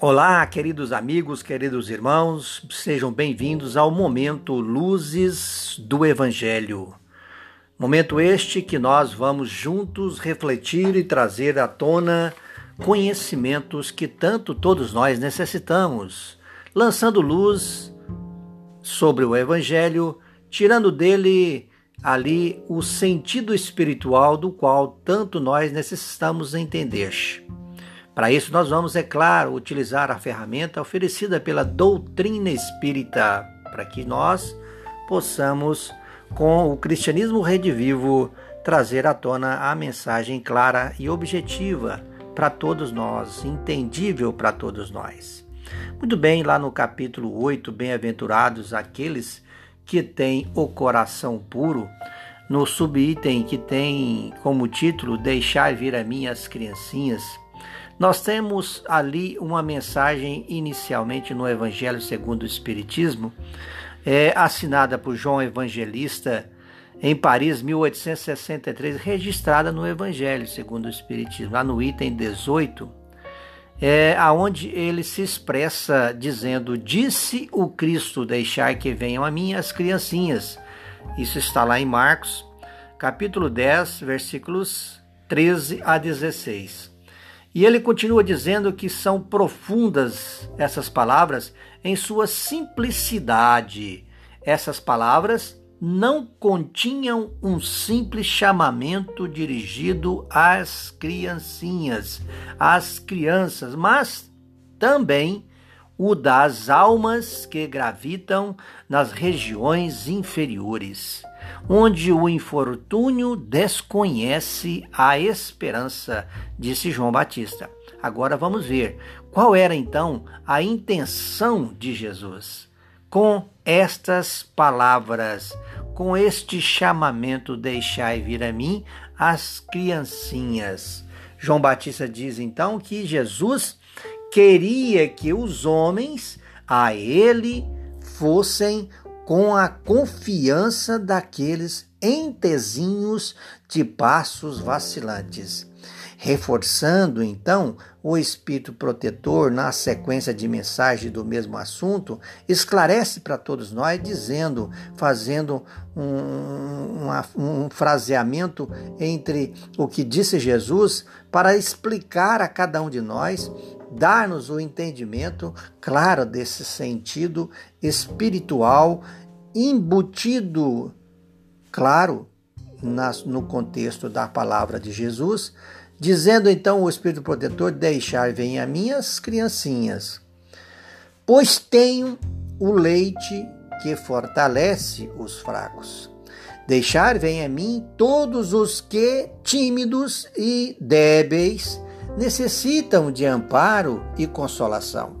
Olá, queridos amigos, queridos irmãos, sejam bem-vindos ao momento Luzes do Evangelho. Momento este que nós vamos juntos refletir e trazer à tona conhecimentos que tanto todos nós necessitamos, lançando luz sobre o Evangelho, tirando dele ali o sentido espiritual do qual tanto nós necessitamos entender. Para isso, nós vamos, é claro, utilizar a ferramenta oferecida pela doutrina espírita, para que nós possamos, com o cristianismo redivivo, trazer à tona a mensagem clara e objetiva para todos nós, entendível para todos nós. Muito bem, lá no capítulo 8, bem-aventurados aqueles que têm o coração puro, no subitem que tem como título Deixar vir a mim as criancinhas, nós temos ali uma mensagem inicialmente no Evangelho segundo o Espiritismo, é, assinada por João Evangelista em Paris, 1863, registrada no Evangelho segundo o Espiritismo, lá no item 18, é, aonde ele se expressa dizendo: Disse o Cristo, deixar que venham a mim as criancinhas. Isso está lá em Marcos, capítulo 10, versículos 13 a 16. E ele continua dizendo que são profundas essas palavras em sua simplicidade. Essas palavras não continham um simples chamamento dirigido às criancinhas, às crianças, mas também o das almas que gravitam nas regiões inferiores onde o infortúnio desconhece a esperança, disse João Batista. Agora vamos ver qual era então a intenção de Jesus com estas palavras, com este chamamento: Deixai vir a mim as criancinhas. João Batista diz então que Jesus queria que os homens a ele fossem com a confiança daqueles entezinhos de passos vacilantes. Reforçando então o espírito protetor na sequência de mensagem do mesmo assunto, esclarece para todos nós, dizendo, fazendo um, um, um fraseamento entre o que disse Jesus para explicar a cada um de nós dar-nos o entendimento claro desse sentido espiritual embutido, claro, no contexto da palavra de Jesus, dizendo então o Espírito Protetor: Deixar venha minhas criancinhas, pois tenho o leite que fortalece os fracos. Deixar venha a mim todos os que, tímidos e débeis, necessitam de amparo e consolação.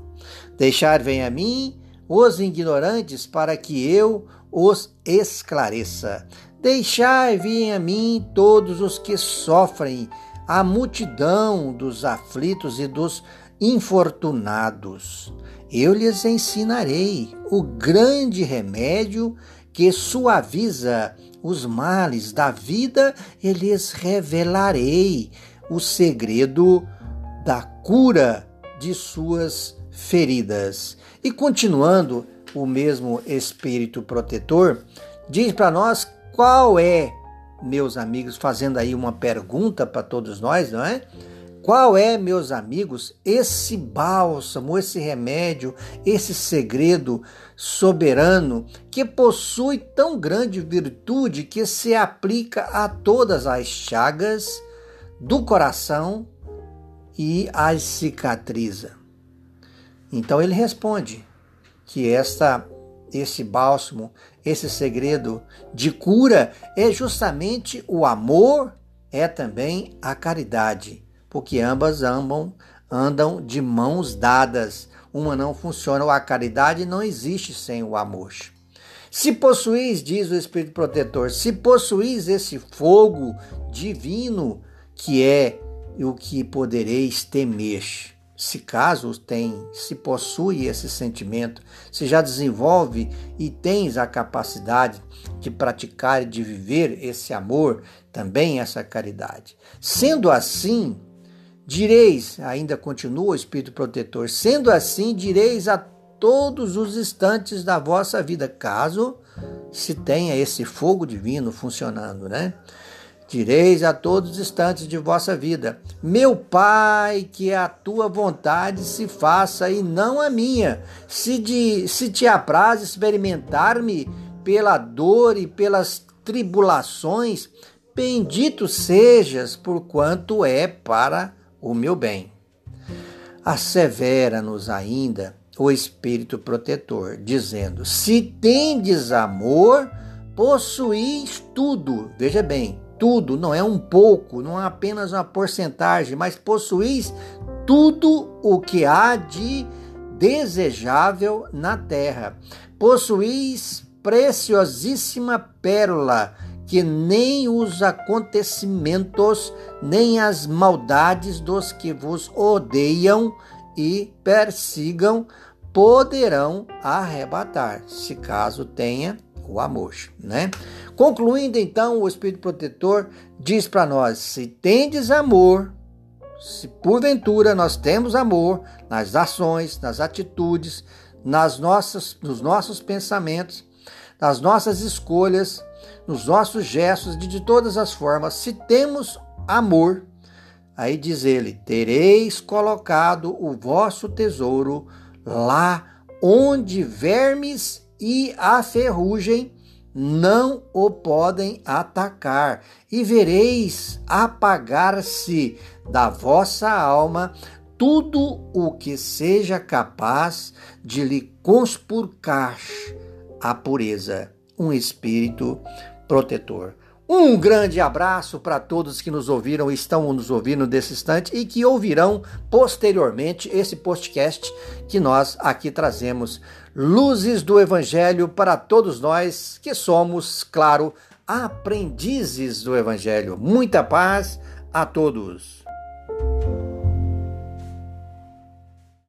Deixar vem a mim os ignorantes para que eu os esclareça. Deixai vir a mim todos os que sofrem, a multidão dos aflitos e dos infortunados. Eu lhes ensinarei o grande remédio que suaviza os males da vida e lhes revelarei o segredo da cura de suas feridas. E continuando, o mesmo espírito protetor diz para nós qual é, meus amigos, fazendo aí uma pergunta para todos nós, não é? Qual é, meus amigos, esse bálsamo, esse remédio, esse segredo soberano que possui tão grande virtude que se aplica a todas as chagas do coração e as cicatriza. Então ele responde que esta esse bálsamo, esse segredo de cura é justamente o amor, é também a caridade, porque ambas ambam, andam de mãos dadas. Uma não funciona, a caridade não existe sem o amor. Se possuís, diz o Espírito Protetor, se possuís esse fogo divino que é o que podereis temer. Se caso tem, se possui esse sentimento, se já desenvolve e tens a capacidade de praticar e de viver esse amor, também essa caridade. Sendo assim, Direis, ainda continua o Espírito protetor, sendo assim, direis a todos os instantes da vossa vida, caso se tenha esse fogo divino funcionando, né? Direis a todos os instantes de vossa vida: Meu Pai, que a tua vontade se faça e não a minha. Se, de, se te apraz experimentar-me pela dor e pelas tribulações, bendito sejas, porquanto é para o meu bem. Assevera-nos ainda o Espírito protetor, dizendo: Se tendes amor, possuís tudo. Veja bem, tudo, não é um pouco, não é apenas uma porcentagem, mas possuís tudo o que há de desejável na terra. Possuís preciosíssima pérola que nem os acontecimentos, nem as maldades dos que vos odeiam e persigam poderão arrebatar, se caso tenha o amor, né? Concluindo então, o Espírito Protetor diz para nós: se tendes amor, se porventura nós temos amor nas ações, nas atitudes, nas nossas, nos nossos pensamentos, nas nossas escolhas, nos nossos gestos, de, todas as formas, se temos amor, aí diz ele: tereis colocado o vosso tesouro lá onde vermes e a ferrugem não o podem atacar, e vereis apagar-se da vossa alma tudo o que seja capaz de lhe conspurcar a pureza, um espírito protetor. Um grande abraço para todos que nos ouviram estão nos ouvindo nesse instante e que ouvirão posteriormente esse podcast que nós aqui trazemos. Luzes do Evangelho para todos nós que somos, claro, aprendizes do Evangelho. Muita paz a todos.